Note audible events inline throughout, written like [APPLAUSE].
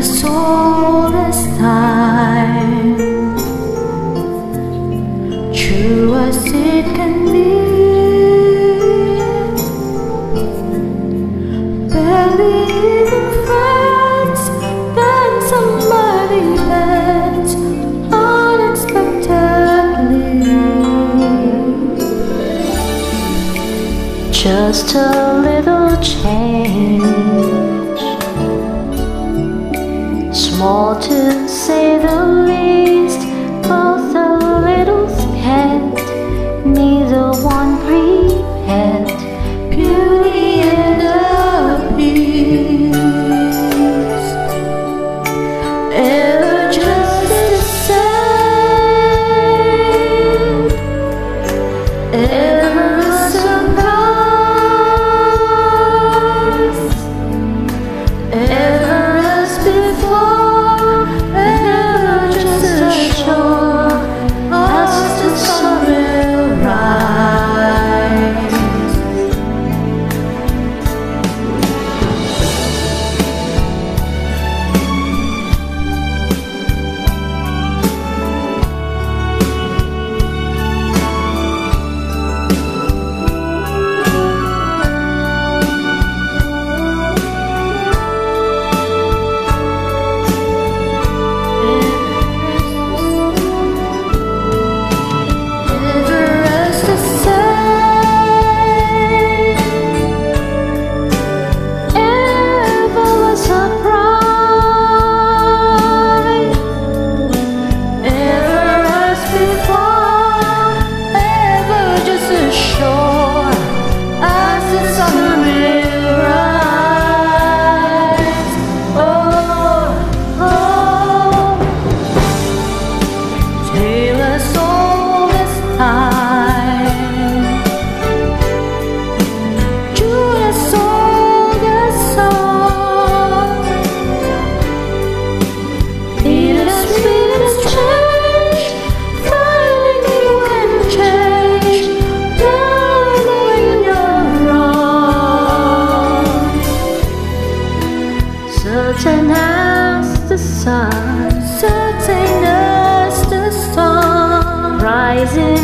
the soulless time True as it can be. Barely even friends Then somebody bends Unexpectedly. Just a little change. rises.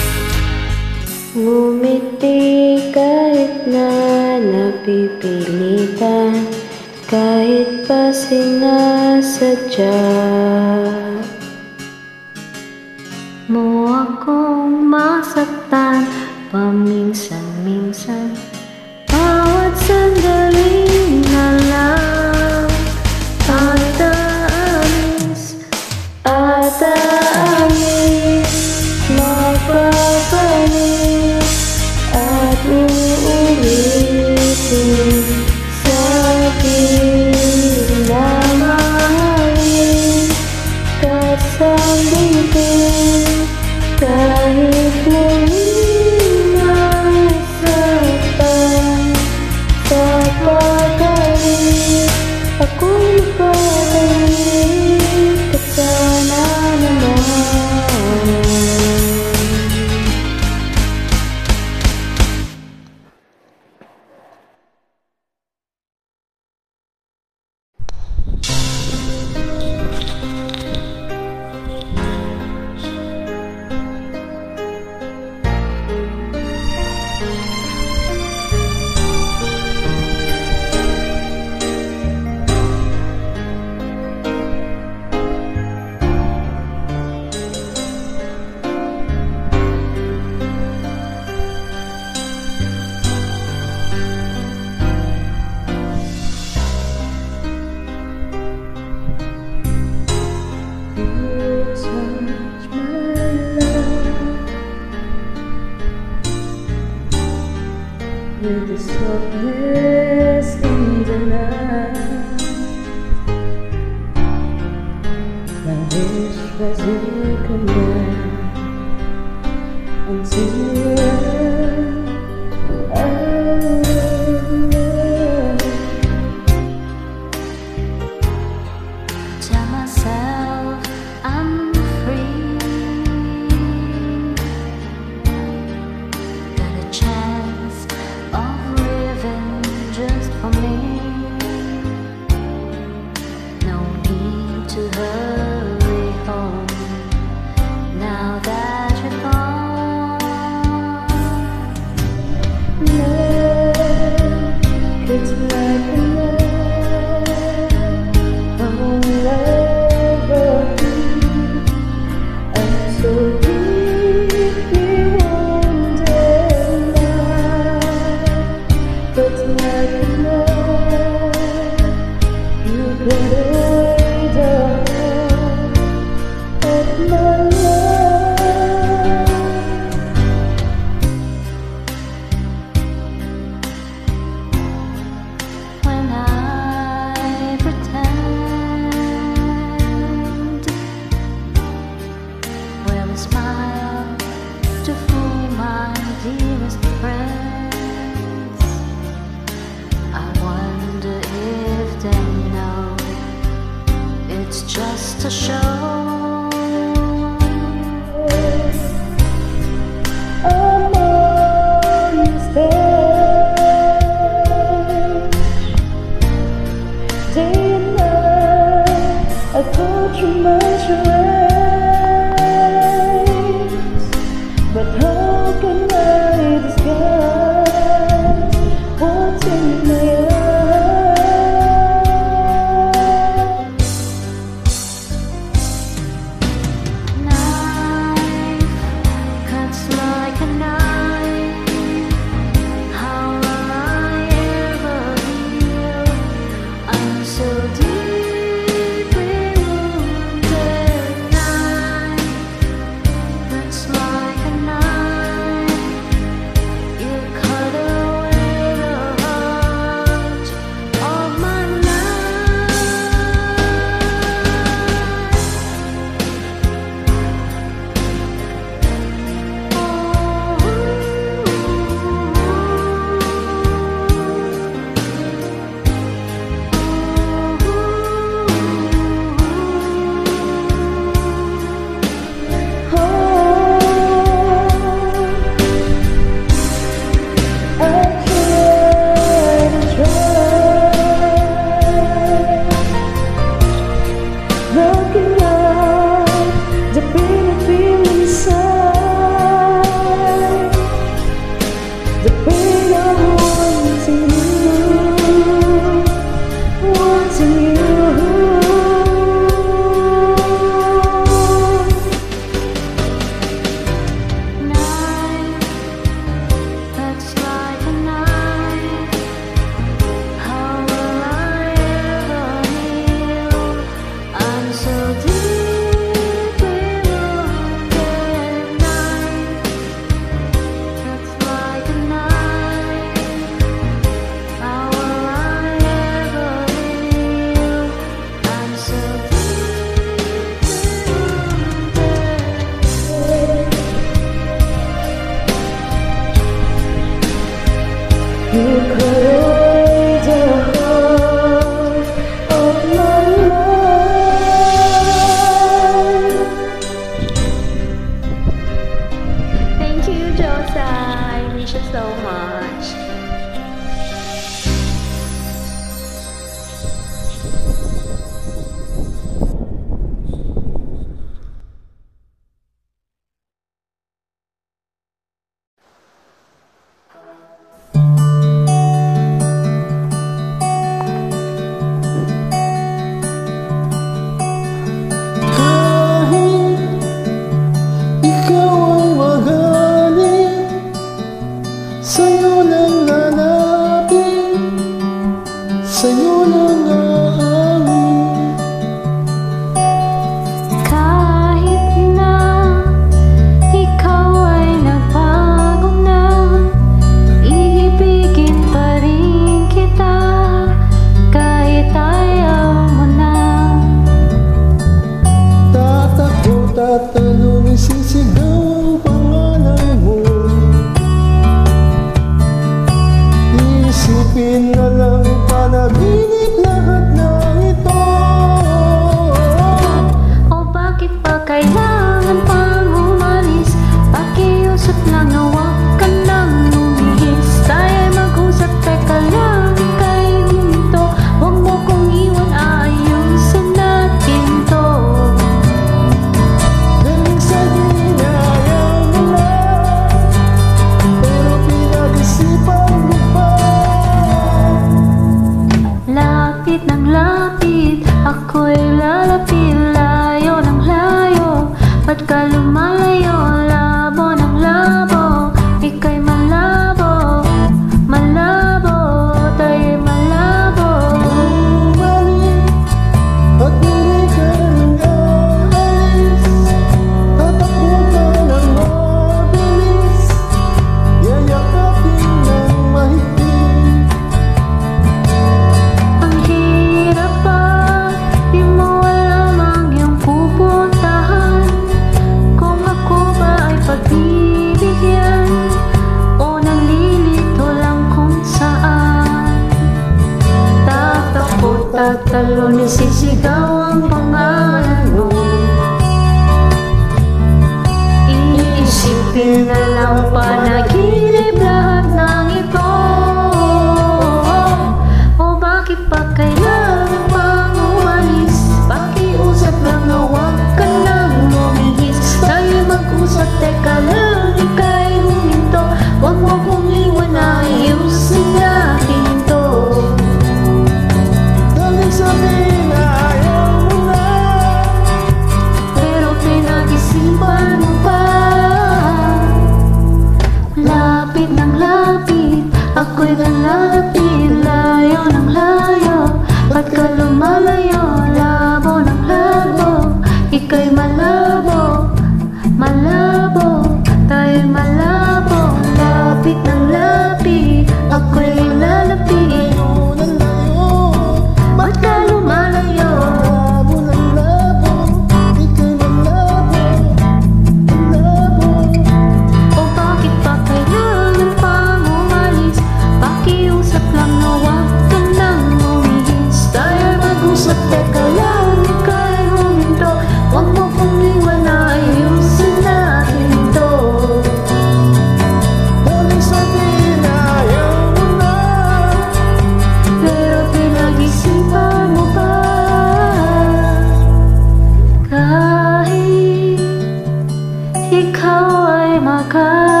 ikaw ay makakalimutan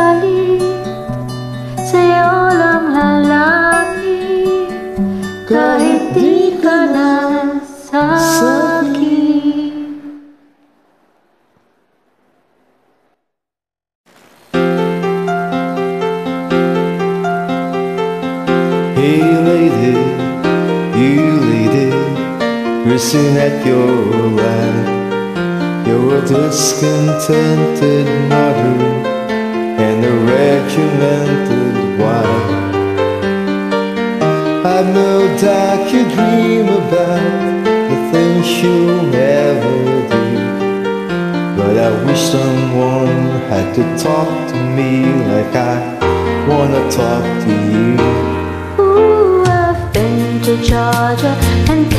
discontented mother and a regimented wife. I've no doubt you dream about the things you'll never do. But I wish someone had to talk to me like I wanna talk to you. Ooh, I've been to Georgia and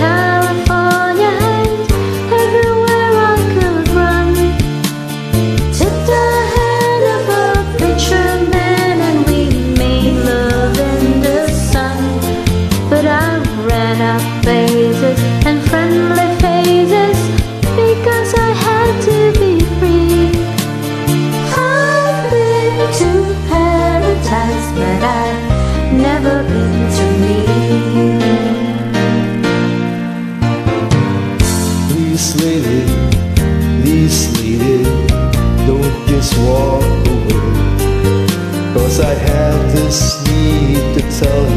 I had this need to tell you.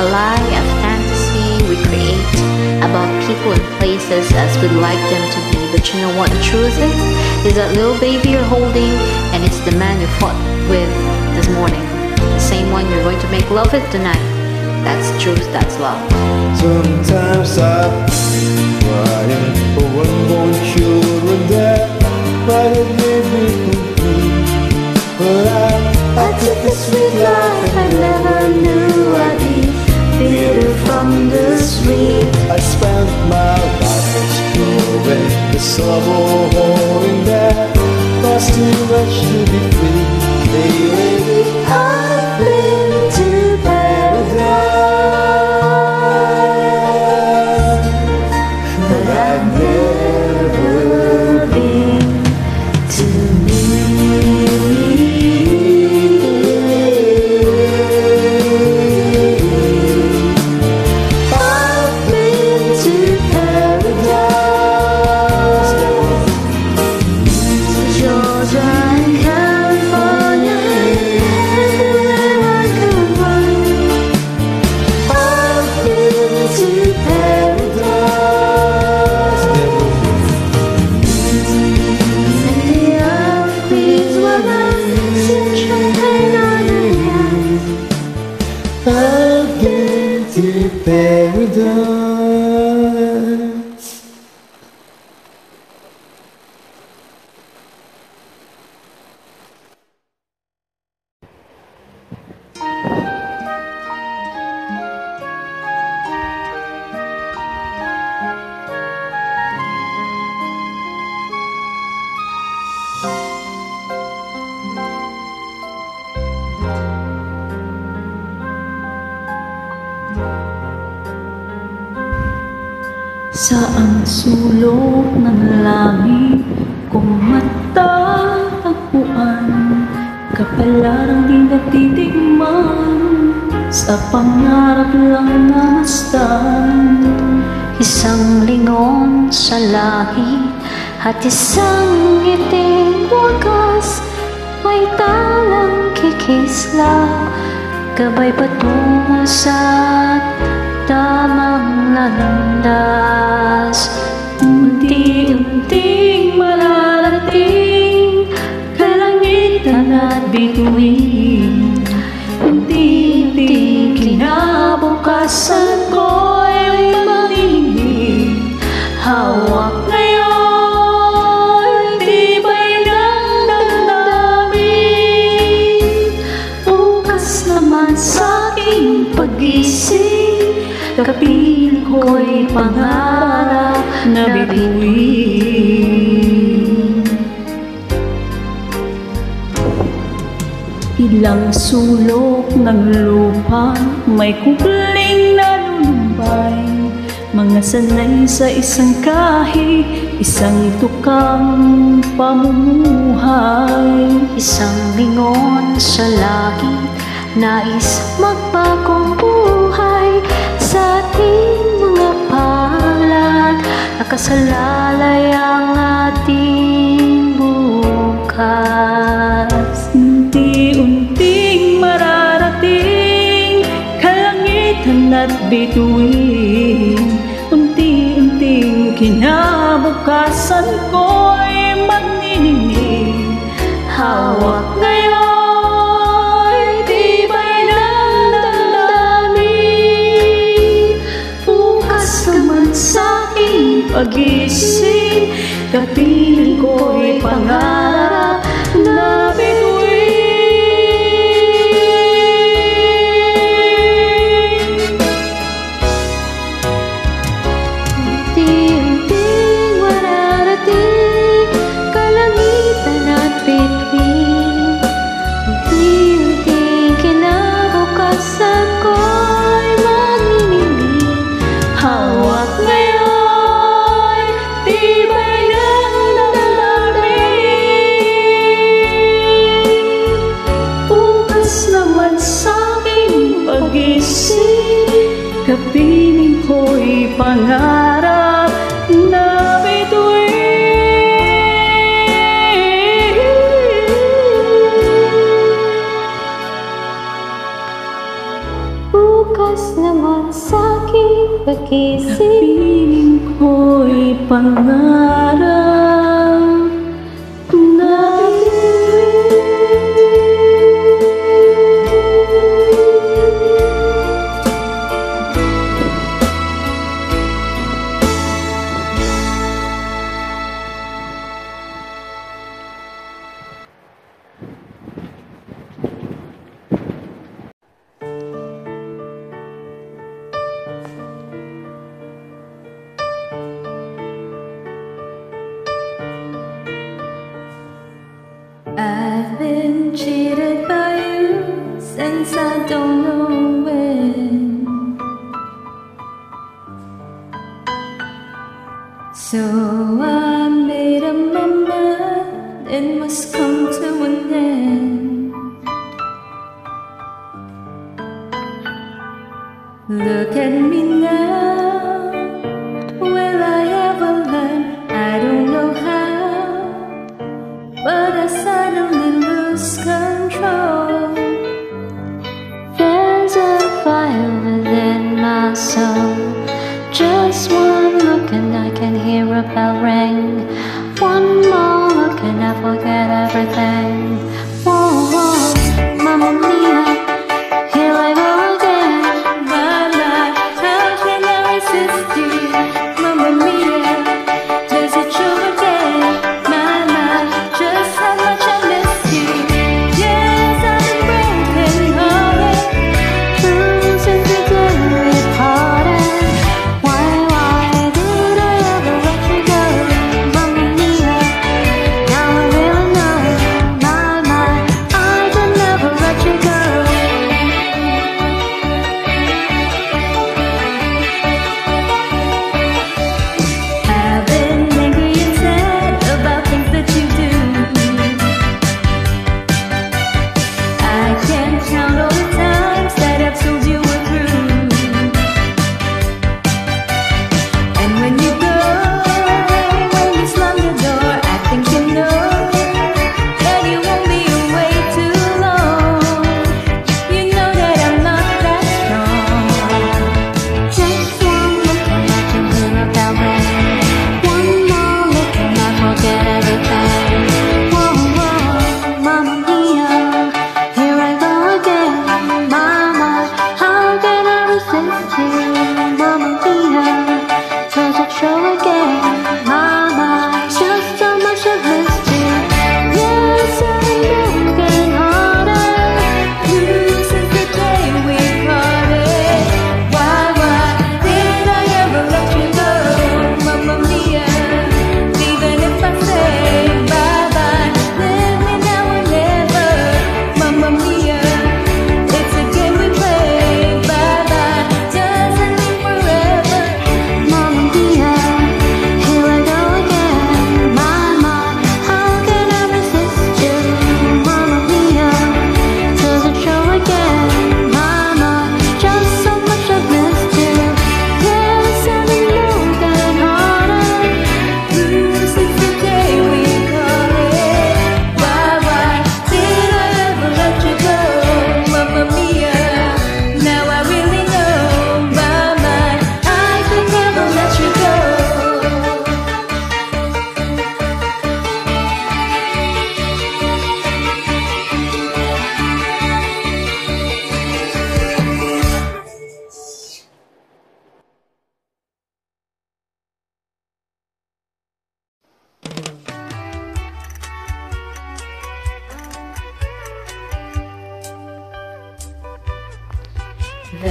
a lie, a fantasy we create about people and places as we'd like them to be. But you know what the truth is? Is that little baby you're holding, and it's the man you fought with this morning. The same one you're going to make love with tonight. That's truth, that's love. Sometimes I. sobą. Ilang sulok ng lupa May kukling nalumbay Mga sanay sa isang kahi Isang tukang pamumuhay. Isang lingon sa langit Nais magpakong buhay. Sa ating mga palad Nakasalalay ang ating bukas. bituin. Unti-unting kinabukasan ko'y magniningning Hawak ngayon, di ba'y nandalamin Bukas naman sa'king pag-isip Kapiling ko'y pangalan 忘了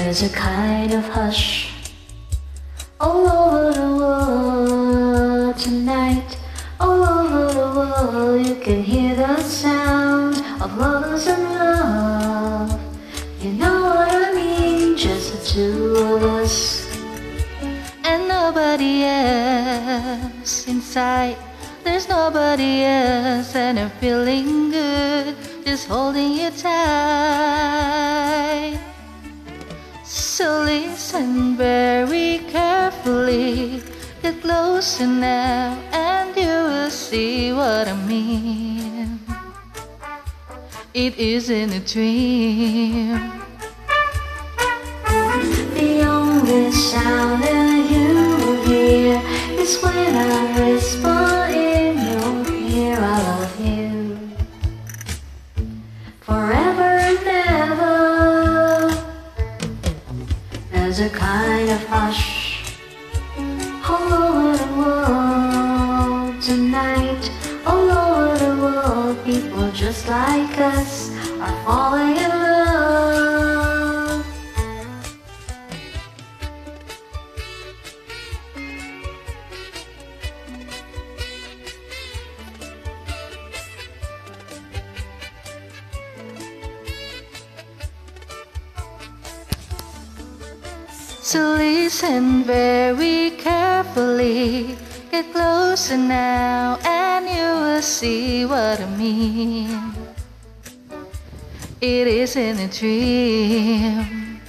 There's a kind of hush all over the world tonight. All over the world, you can hear the sound of lovers and love. You know what I mean? Just the two of us and nobody else inside. There's nobody else, and I'm feeling good, just holding you tight. So listen very carefully, get closer now, and you will see what I mean. It isn't a dream. The only sound that you will hear is when I A kind of hush oh, all over oh, the world tonight. Oh, all over the world, people just like us are falling So listen very carefully. Get closer now, and you will see what I mean. It isn't a dream.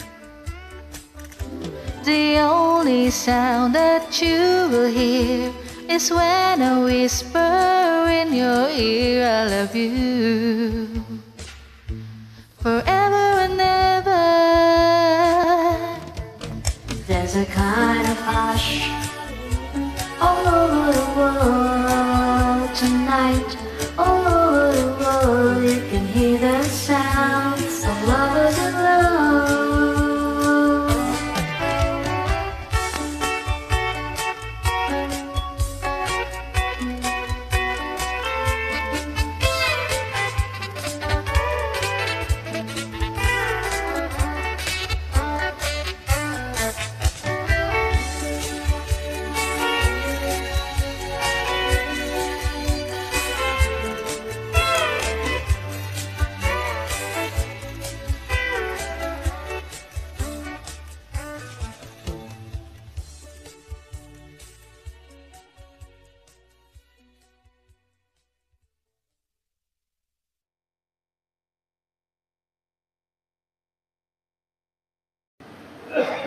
The only sound that you will hear is when I whisper in your ear, I love you forever There's a kind of hush all over the world tonight. All over the world, you can hear the sound of lovers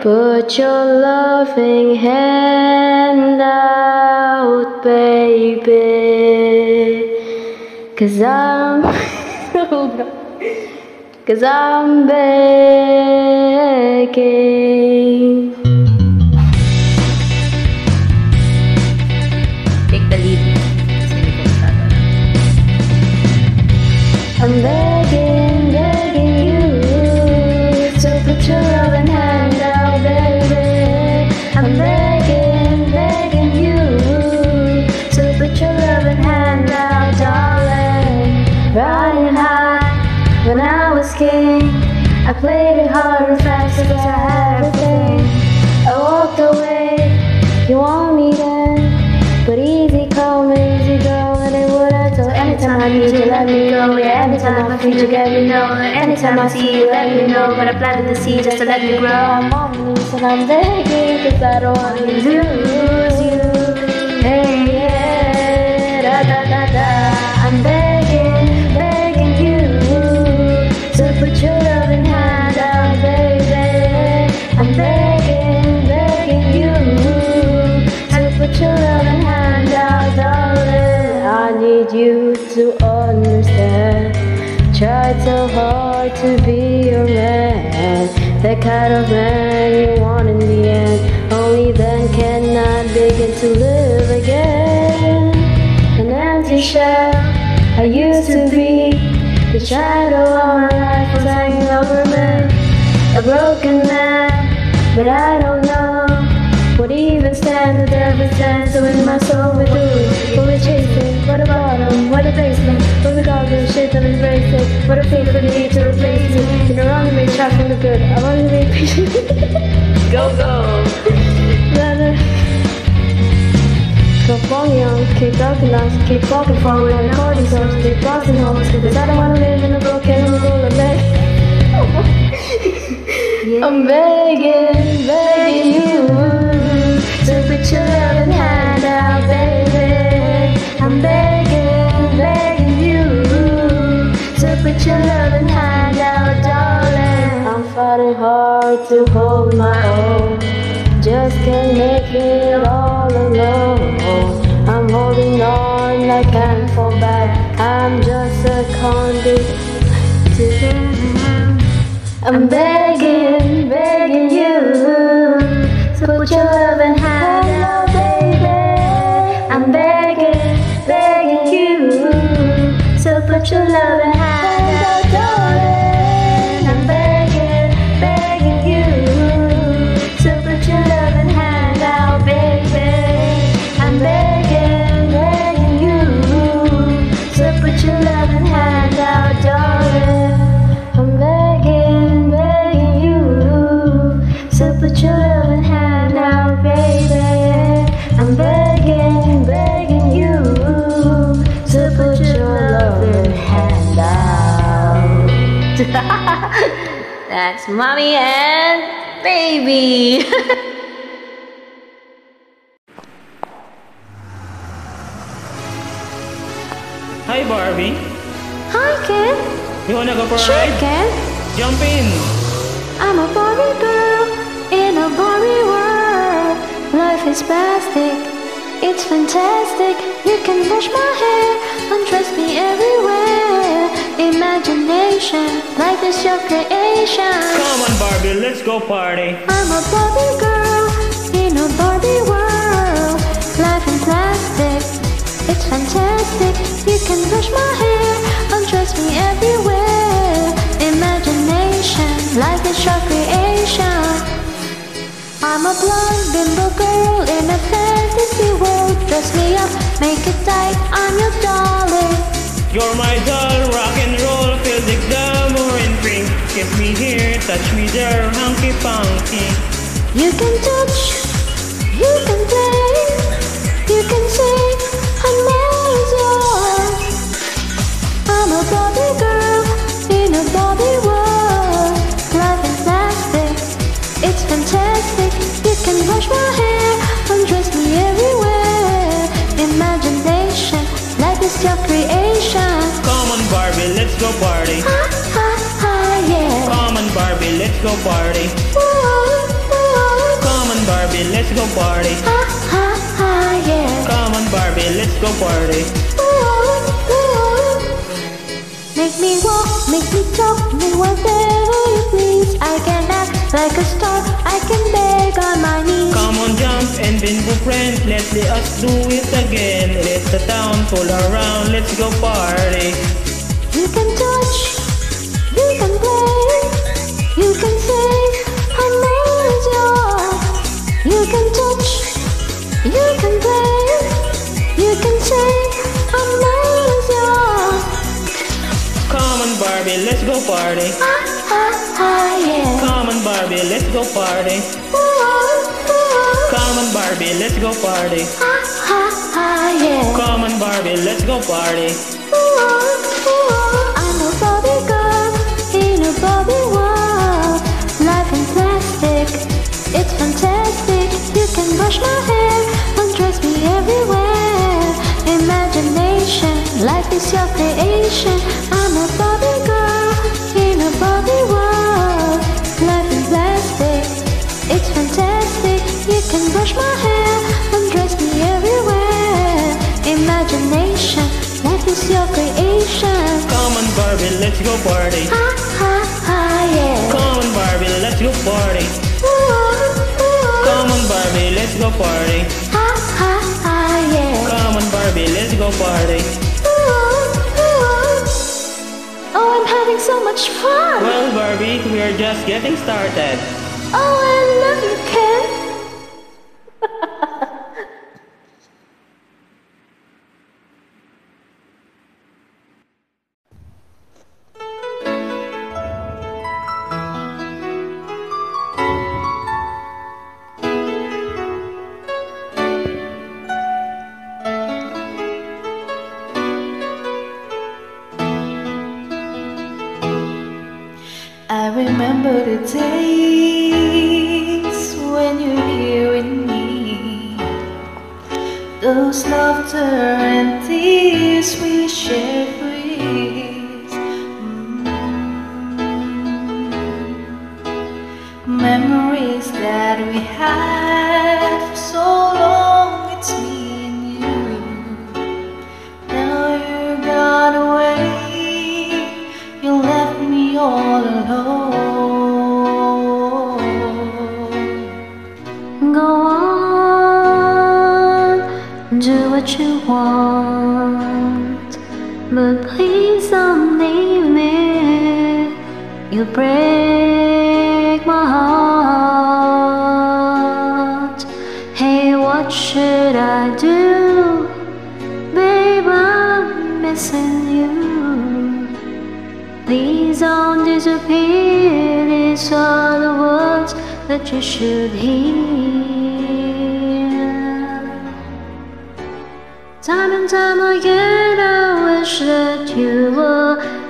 Put your loving hand out, baby. Cause I'm, [LAUGHS] cause I'm begging. Let me know. Anytime I see you, let me know. But I planted the seed just to let me grow. I'm on the and I'm begging, cause I don't want to lose that kind of man you want in the end. Only then can I begin to live again. An empty shell I used to be. The shadow of my life was hanging over me. A broken man, but I don't know what even stands the devil stands in my soul we do what we're chasing what a a basement what we call the shit that embrace it what a feel for the need to replace it in a wrong reach back from the good. I'm only being patient. Go, go. Rather. Keep walking young, keep talking us, keep walking forward and these songs, keep crossing homes, cause I don't wanna live in a broken roller bed. I'm begging, begging to hold my own. Just can't make it all alone. I'm holding on, I can't fall back. I'm just a conduit to. I'm begging, That's mommy and baby. [LAUGHS] Hi Barbie. Hi, Ken. You wanna go for a Sure, ride? Ken. Jump in. I'm a Barbie girl in a Barbie world. Life is plastic, it's fantastic. You can brush my hair, undress me everywhere. Imagination, life is your creation. Come on Barbie, let's go party. I'm a Barbie girl in a Barbie world. Life in plastic, it's fantastic. You can brush my hair, undress me everywhere. Imagination, life is your creation. I'm a blonde bimbo girl in a fantasy world. Dress me up, make it tight, I'm your darling. You're my doll, rock and roll, physic glamour and pink. Kiss me here, touch me there, hunky punky. You can touch, you can play, you can say, I'm always yours. I'm a Barbie girl in a Barbie world. Life is plastic, it's fantastic. You can brush my hair, undress me everywhere. Imagination, life is your Barbie, let's go party. Ha ha ha, yeah. Come on Barbie, let's go party. Ooh, ooh. Come on Barbie, let's go party. Ha ha ha, yeah. Come on Barbie, let's go party. Ooh, ooh. Make me walk, make me talk, me whatever you please. I can act like a star, I can beg on my knees. Come on jump and bimbo friends, let's let us do it again. Let the town pull around, let's go party. You can touch, you can play, you can say, yours. You can touch, you can play, you can say, I'm always yours. Come on Barbie, let's go party. Ha ha ha, yeah. Come on Barbie, let's go party. Ooh, ooh. Come on Barbie, let's go party. Ha ha ha, yeah. Come on Barbie, let's go party. You can brush my hair, undress me everywhere. Imagination, life is your creation. I'm a Barbie girl in a Barbie world. Life in plastic, it's fantastic. You can brush my hair, undress me everywhere. Imagination, life is your creation. Come on Barbie, let's go party. Ha ha ha, yeah. Come on Barbie, let's go party. Barbie, let's go party. Ha ha ha, yeah. Come on Barbie, let's go party. Ooh, ooh. Oh, I'm having so much fun. Well Barbie, we are just getting started. Oh, I love you, I do? Babe, I'm missing you. Please don't disappear. These are the words that you should hear. Time and time again, I wish that you were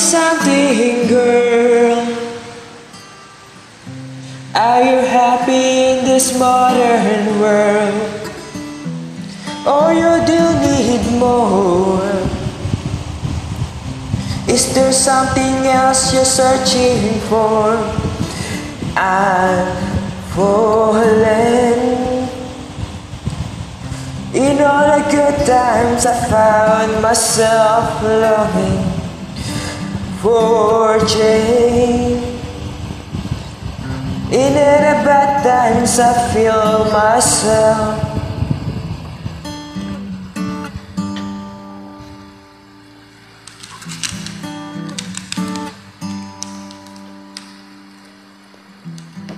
something, girl. Are you happy in this modern world? Or you do need more? Is there something else you're searching for? I'm falling. In all the good times, I found myself longing for change. In the bad times, I feel myself.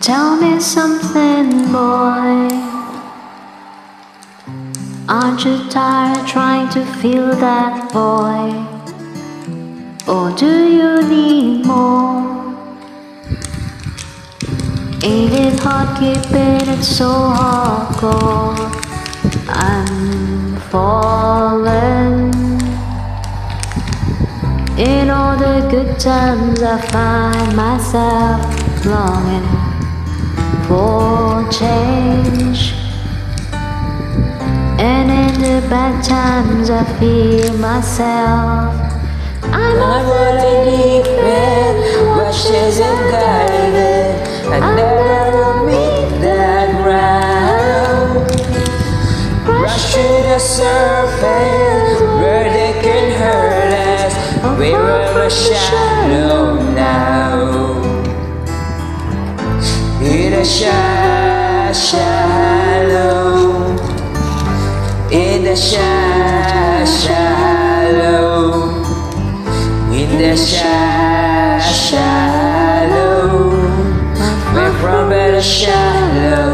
Tell me something, boy. Aren't you tired trying to feel that void? Or do you need more? It hard keeping it so hardcore? I'm falling. In all the good times, I find myself longing for change. And in the bad times, I feel myself I'm not what I need when rushes and guided. I never meet that ground. Rush to the surface where they can hurt us. We were in the shadow now. In a shallow, shallow, in a shallow the shallow. We're from better shallow.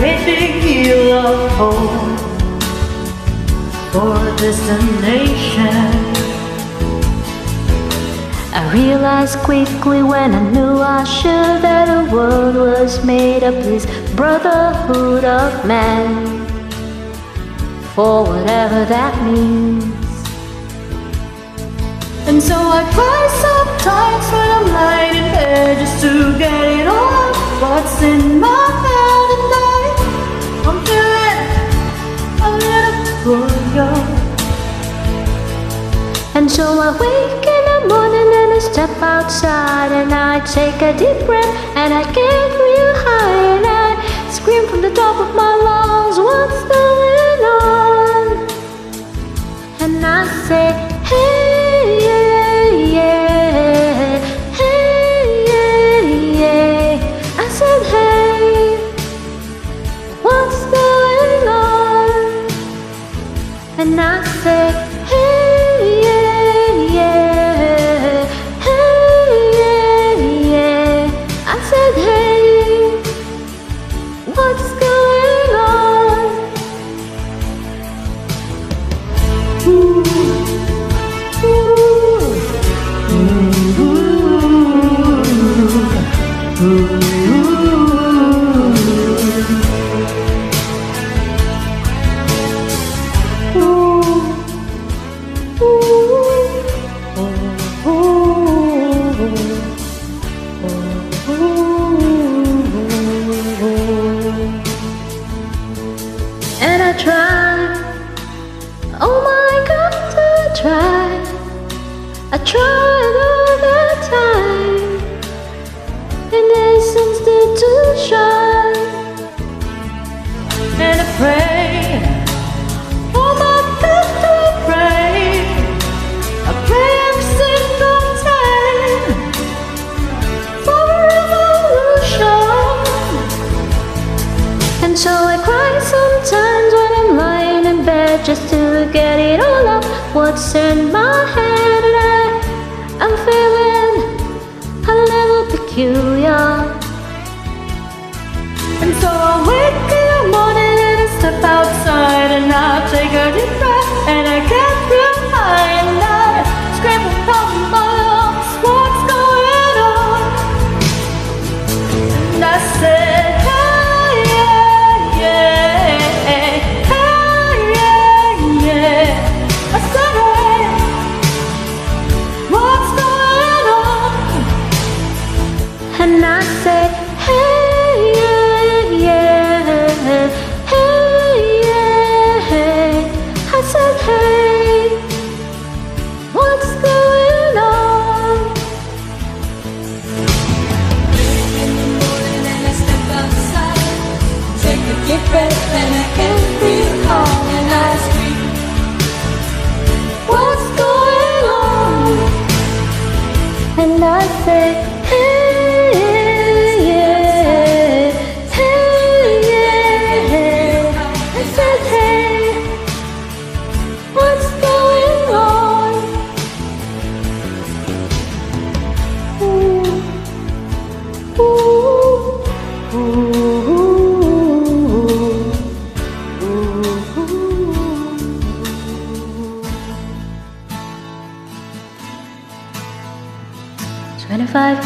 Hill of hope for a destination. I realized quickly when I knew I should that the world was made of this brotherhood of man. For whatever that means. And so I cry sometimes when I'm lying in bed just to get it off what's in my head little royal. And so I wake in the morning and I step outside and I take a deep breath and I get real high and I scream from the top of my lungs, what's going on? And I say, What's in my head, I, I'm feeling a little peculiar. And so I wake in the morning and I step outside and I take a deep breath and I get real high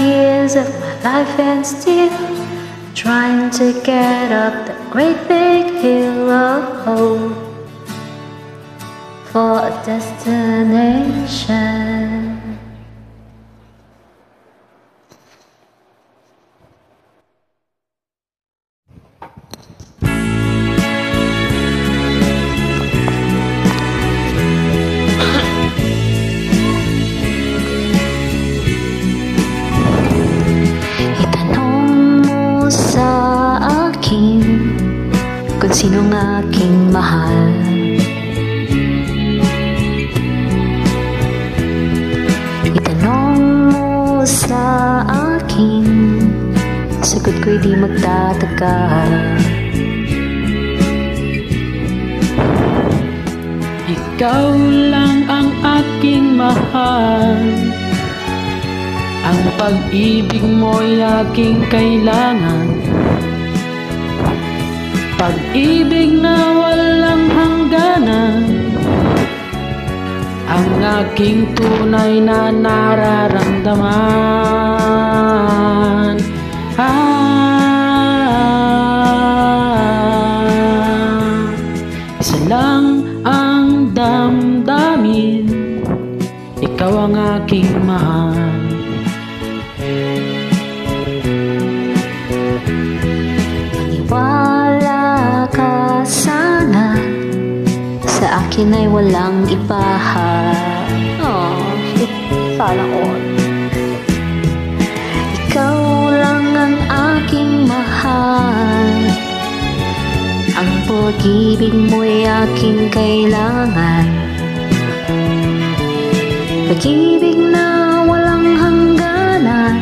years of my life and still trying to get up that great big hill of hope for a destination. Aking kailangan. Pag-ibig na walang hangganan. Ang aking tunay na nararamdaman. Ah, pag-ibig mo'y aking kailangan. Pag-ibig na walang hangganan.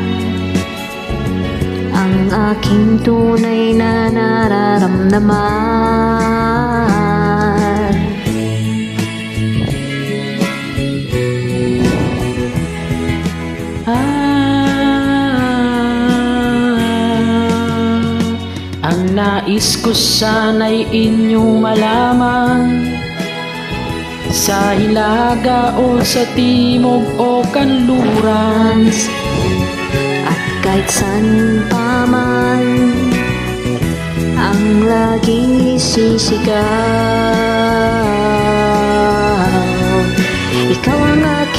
Ang aking tunay na nararamdaman nais ko sana'y inyong malaman. Sa hilaga o sa timog o kanluran At kahit saan pa man Ang lagi sisigaw. Ikaw ang aking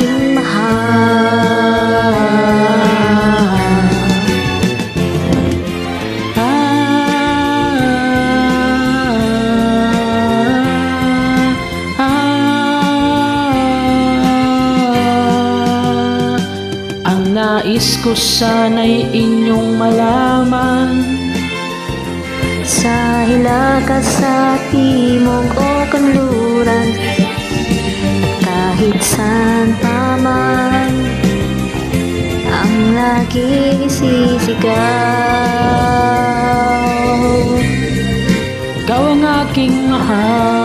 nais ko sana'y inyong malaman. Sa hilaga sa timog o kanluran At kahit saan pa man Ang lagi sisigaw Ikaw ang aking mahal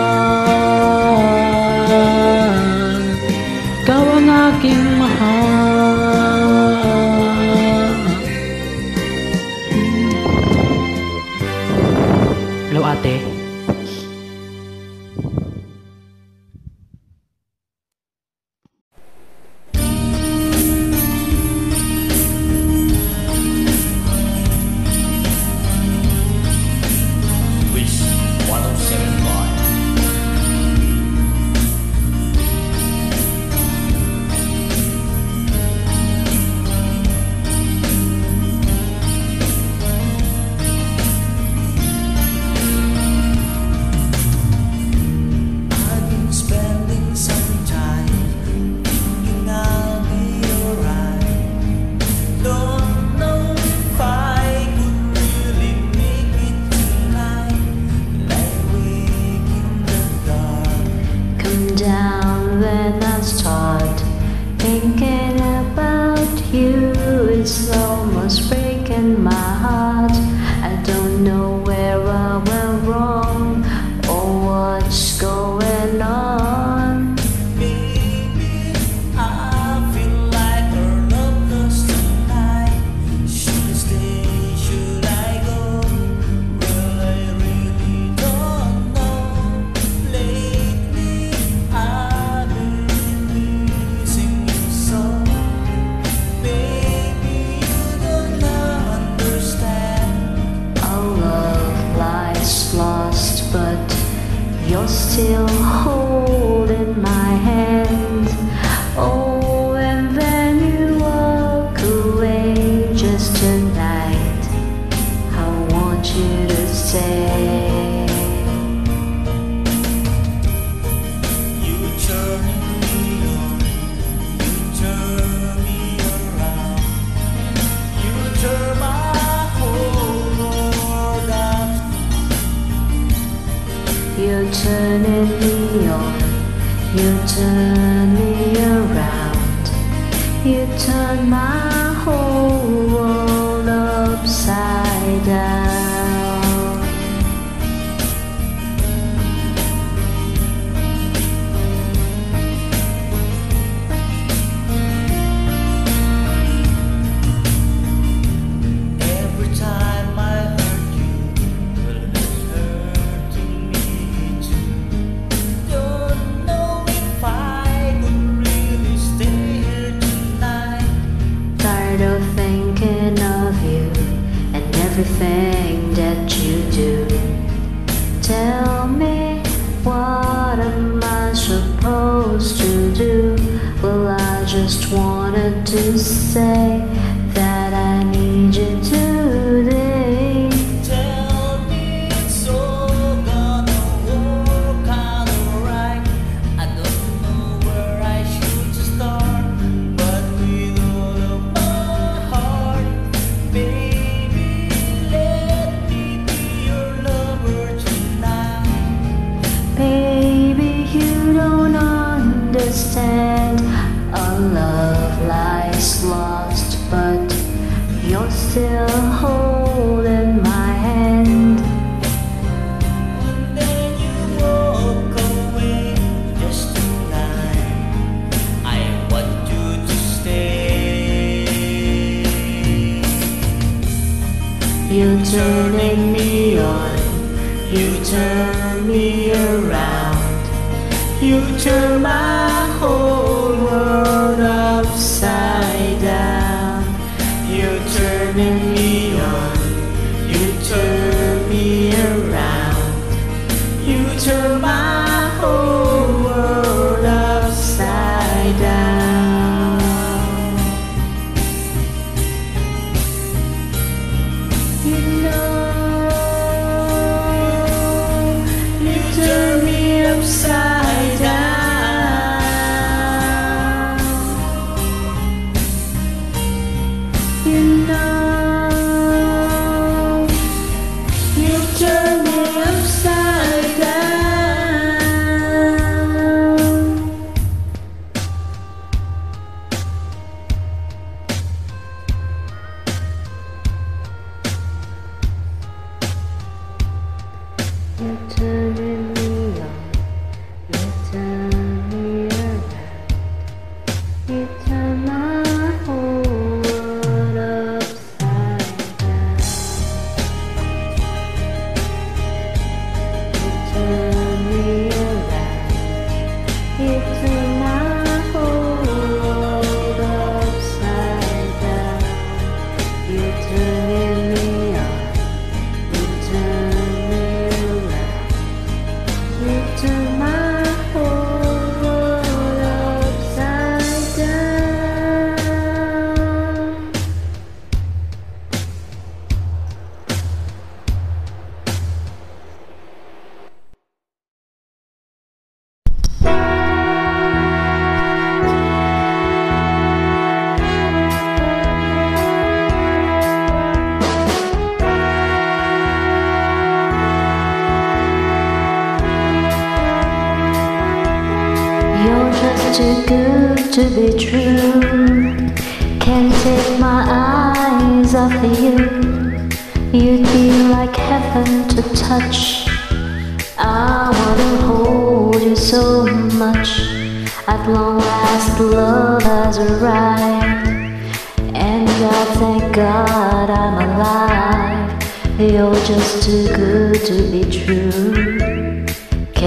still home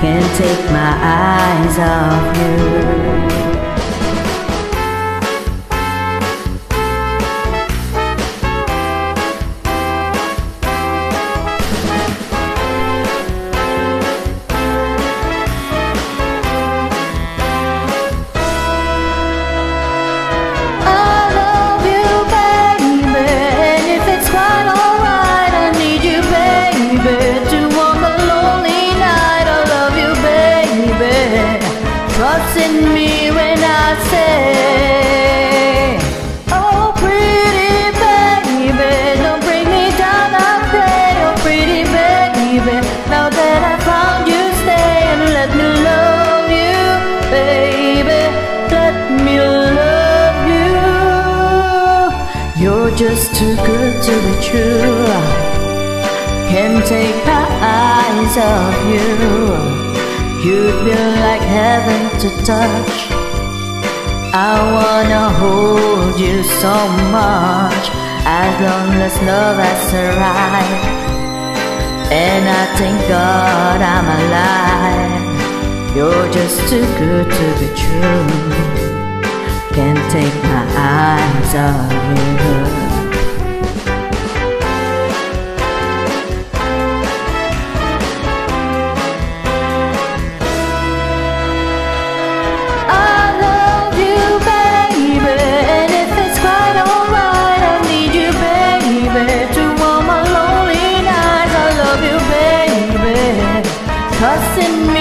Can't take my eyes off you. in me when I say, Oh, pretty baby, don't bring me down, I pray. Oh, pretty baby, now that I found you, stay and let me love you, baby. Let me love you. You're just too good to be true. Can't take my eyes off you. You feel like heaven to touch. I wanna hold you so much. As long as love has arrived, and I thank God I'm alive. You're just too good to be true. Can't take my eyes off you. cussing me.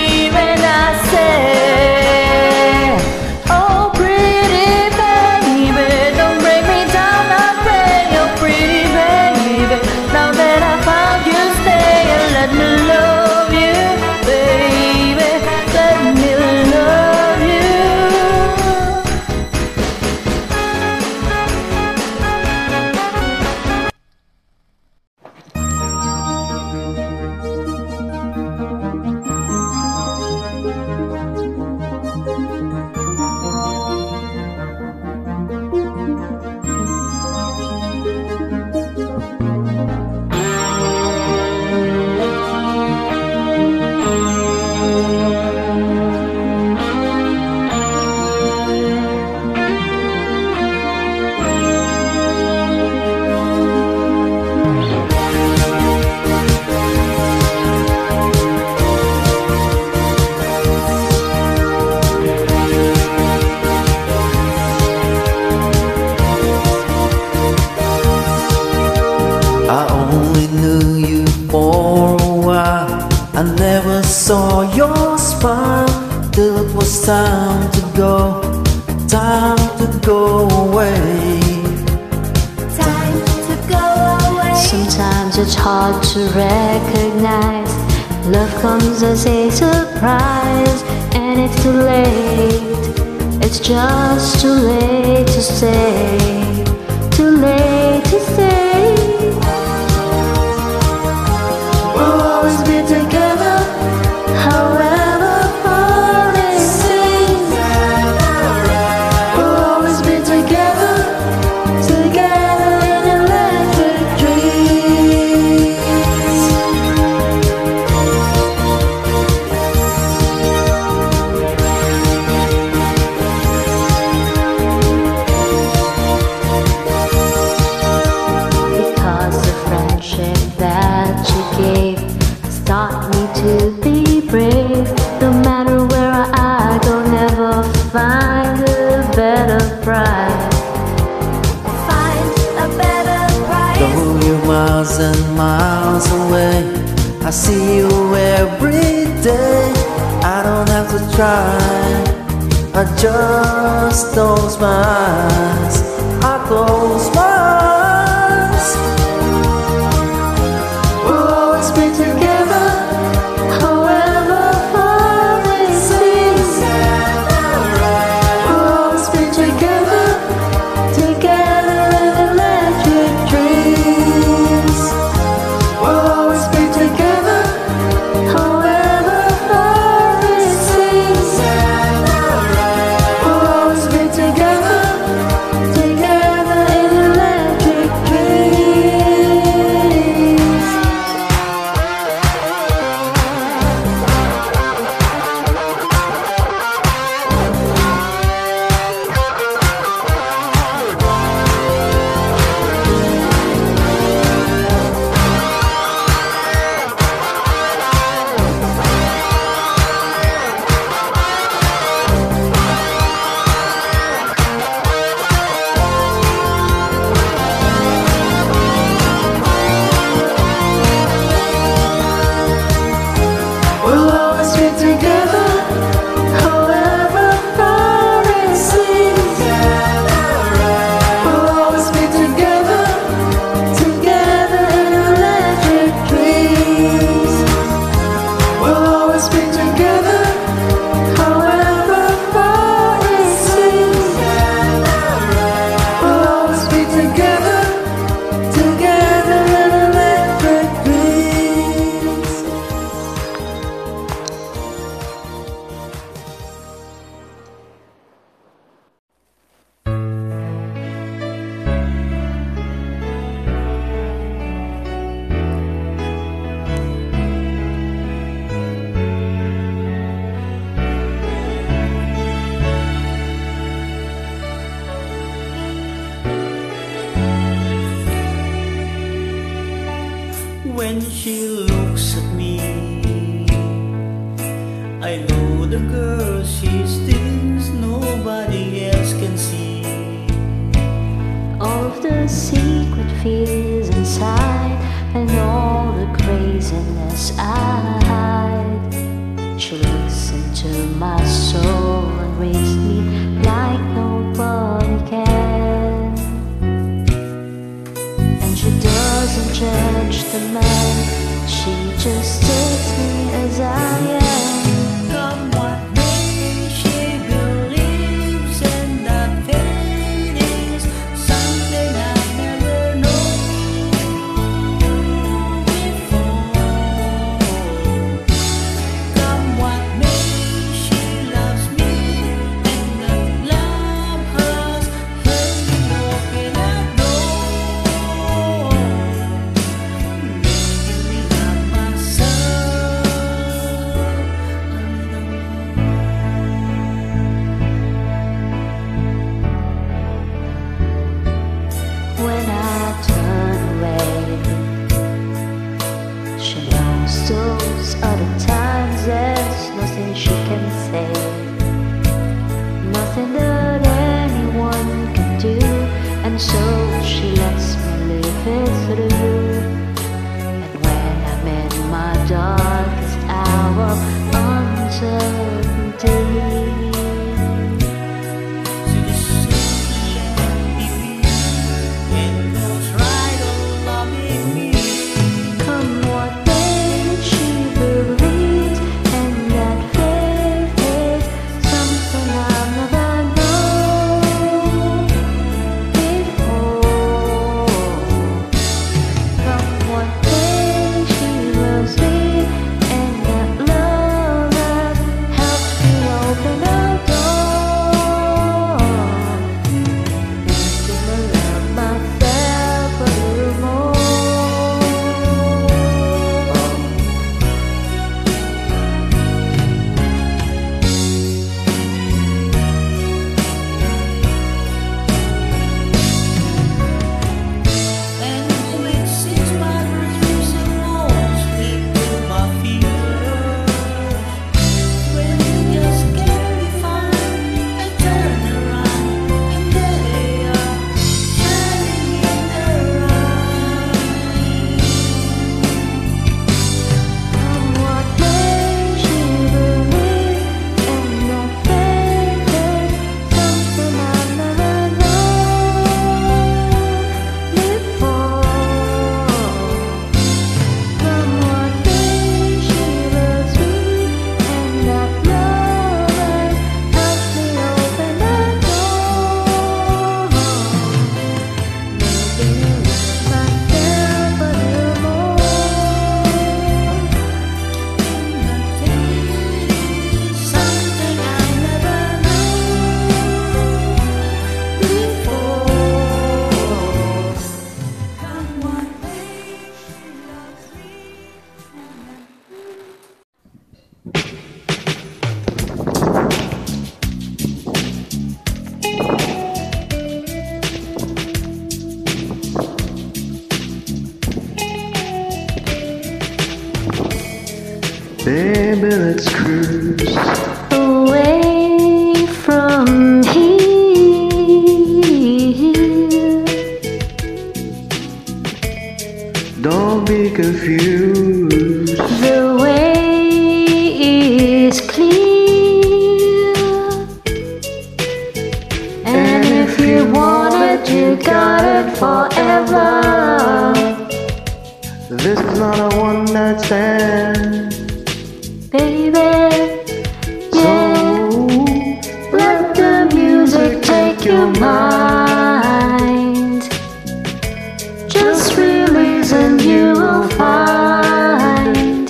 find.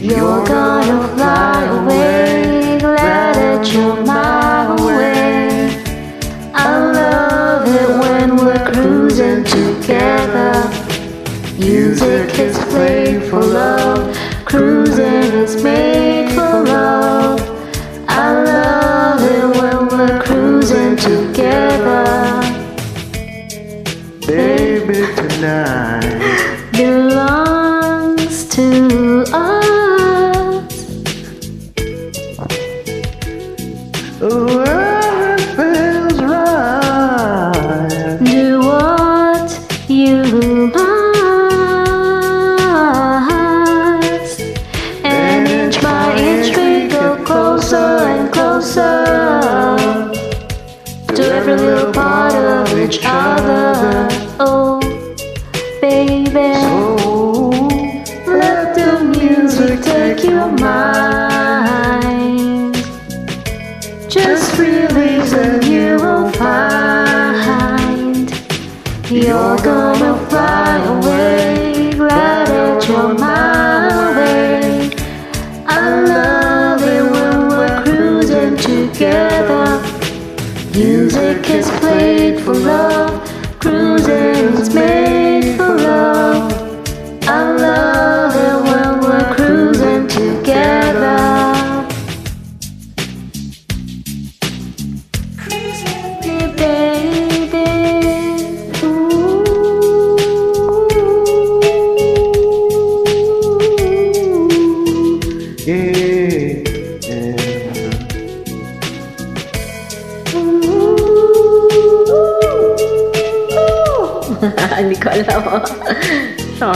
You're gonna fly away. Glad that you're my way. I love it when we're cruising together. Music is played for love. Cruising is made.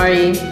Sorry.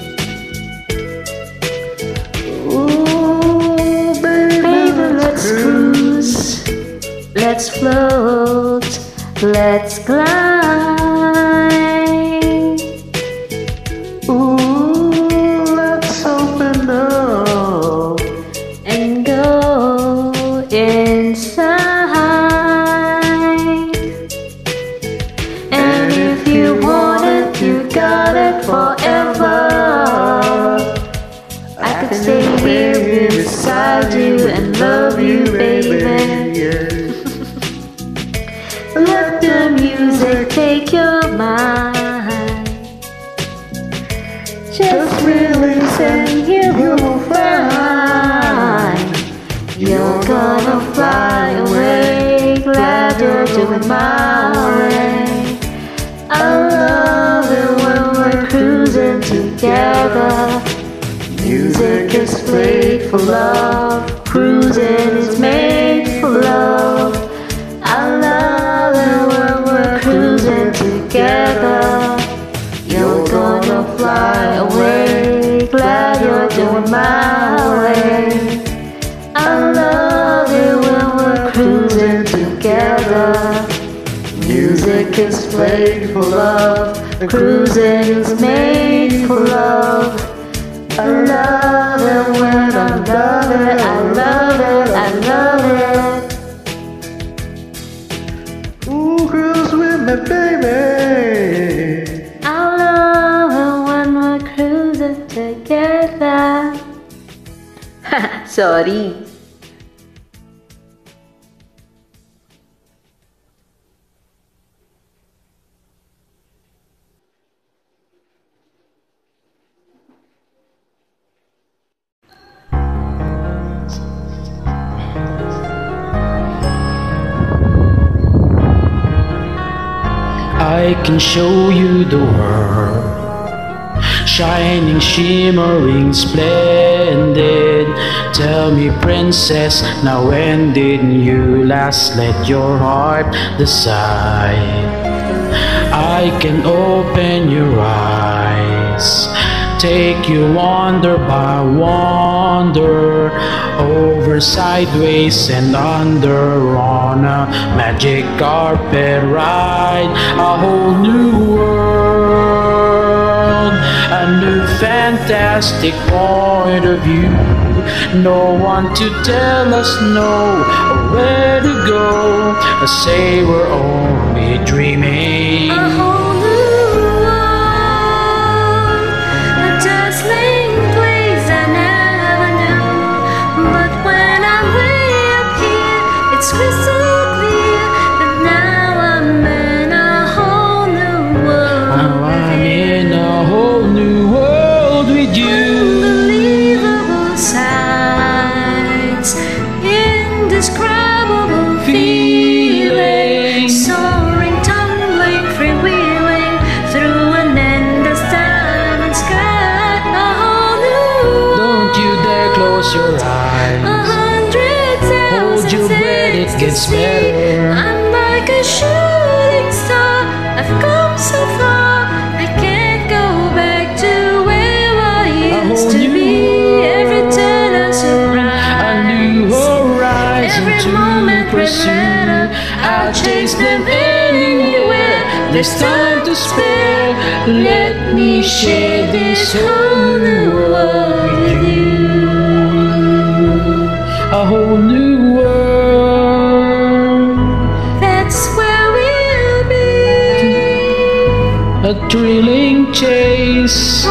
Fly away. Glad you're doing my way. I love it when we're cruising together. Music is played for love. Cruising is made for love. I love it when we're cruising together. You're gonna fly away. Glad you're doing my is for love. Cruising is made for love. I love it when I love it. I love it. I love it. Ooh, cruise with me, baby. I love it when we're cruising together. [LAUGHS] Sorry. I can show you the world. Shining, shimmering, splendid. Tell me, princess, now when did you last let your heart decide? I can open your eyes, take you wonder by wonder, over, sideways, and under on a magic carpet ride, a whole new world, a new fantastic point of view. No one to tell us no where to go. I say we're only dreaming. I've come so far. I can't go back to where I used to be. Every turn a surprise. A new horizon Every to moment pursue. I'll chase them anywhere. there's time to spare. Let me share this whole new world thrilling chase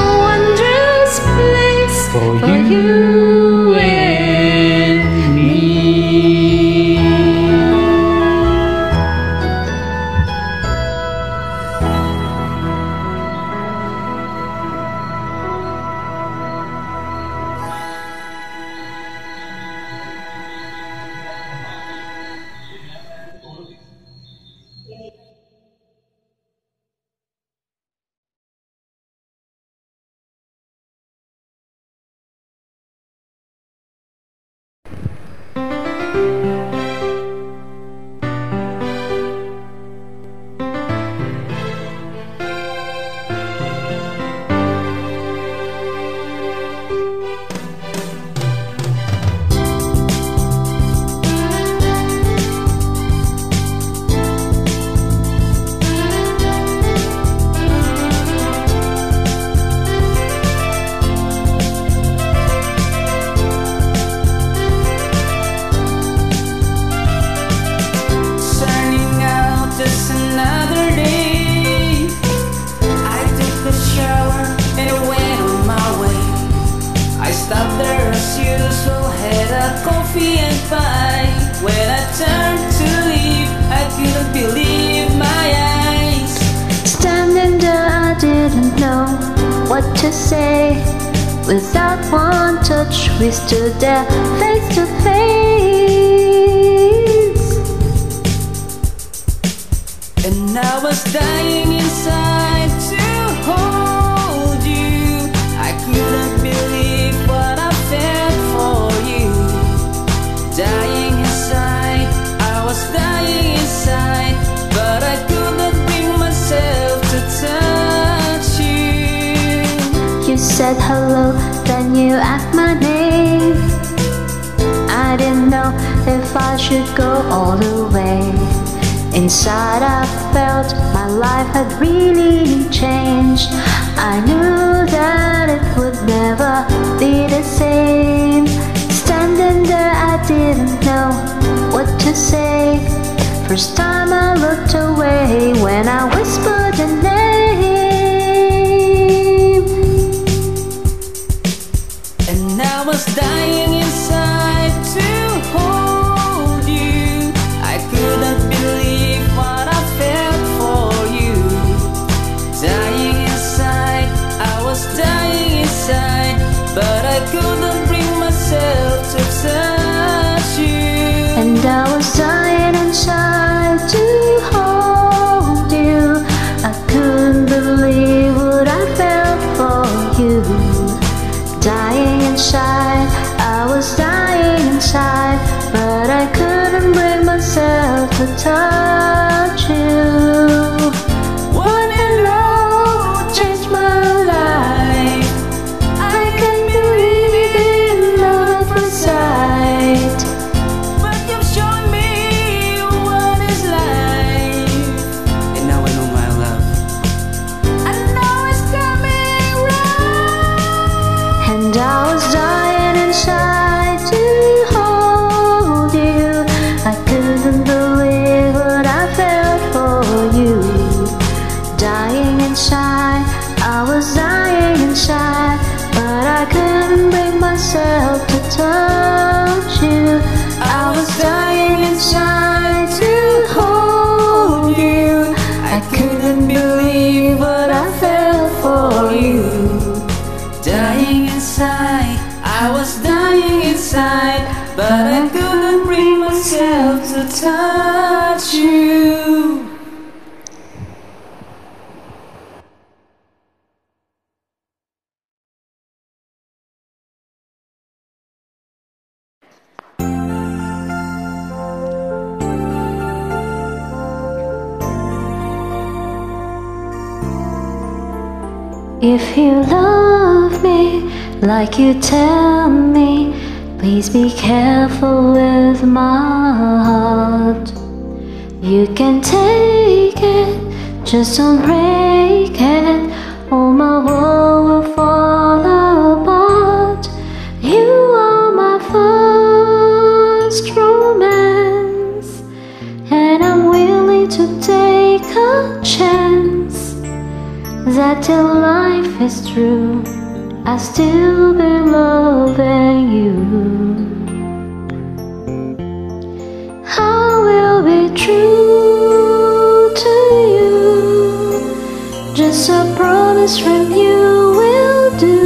you. Just a promise from you will do.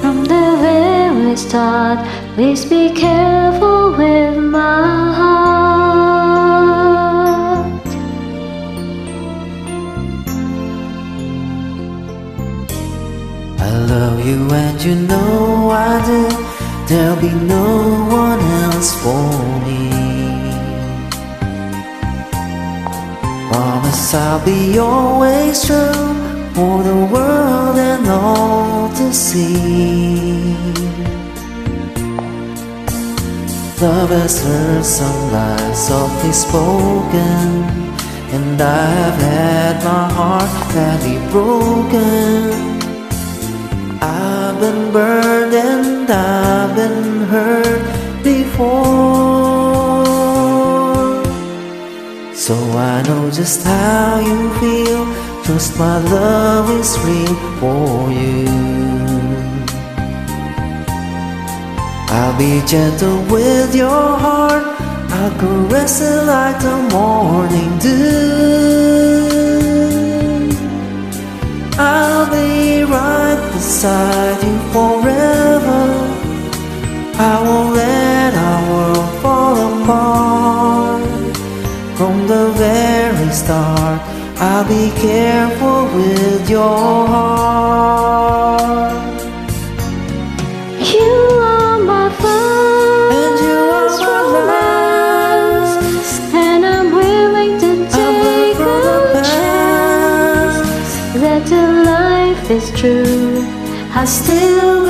From the very start, please be careful with my heart. I love you and you know I do. There'll be no one else for me. I'll be always true for the world and all to see. Love has heard some lies softly spoken, and I've had my heart badly broken. I've been burned and I've been hurt before. So I know just how you feel. Trust my love is real for you. I'll be gentle with your heart. I'll caress it like the morning dew. I'll be right beside you forever. I won't let our world fall apart. From the very start, I'll be careful with your heart. You are my first And you are my romance, and I'm willing to take a chance that till life is true, I still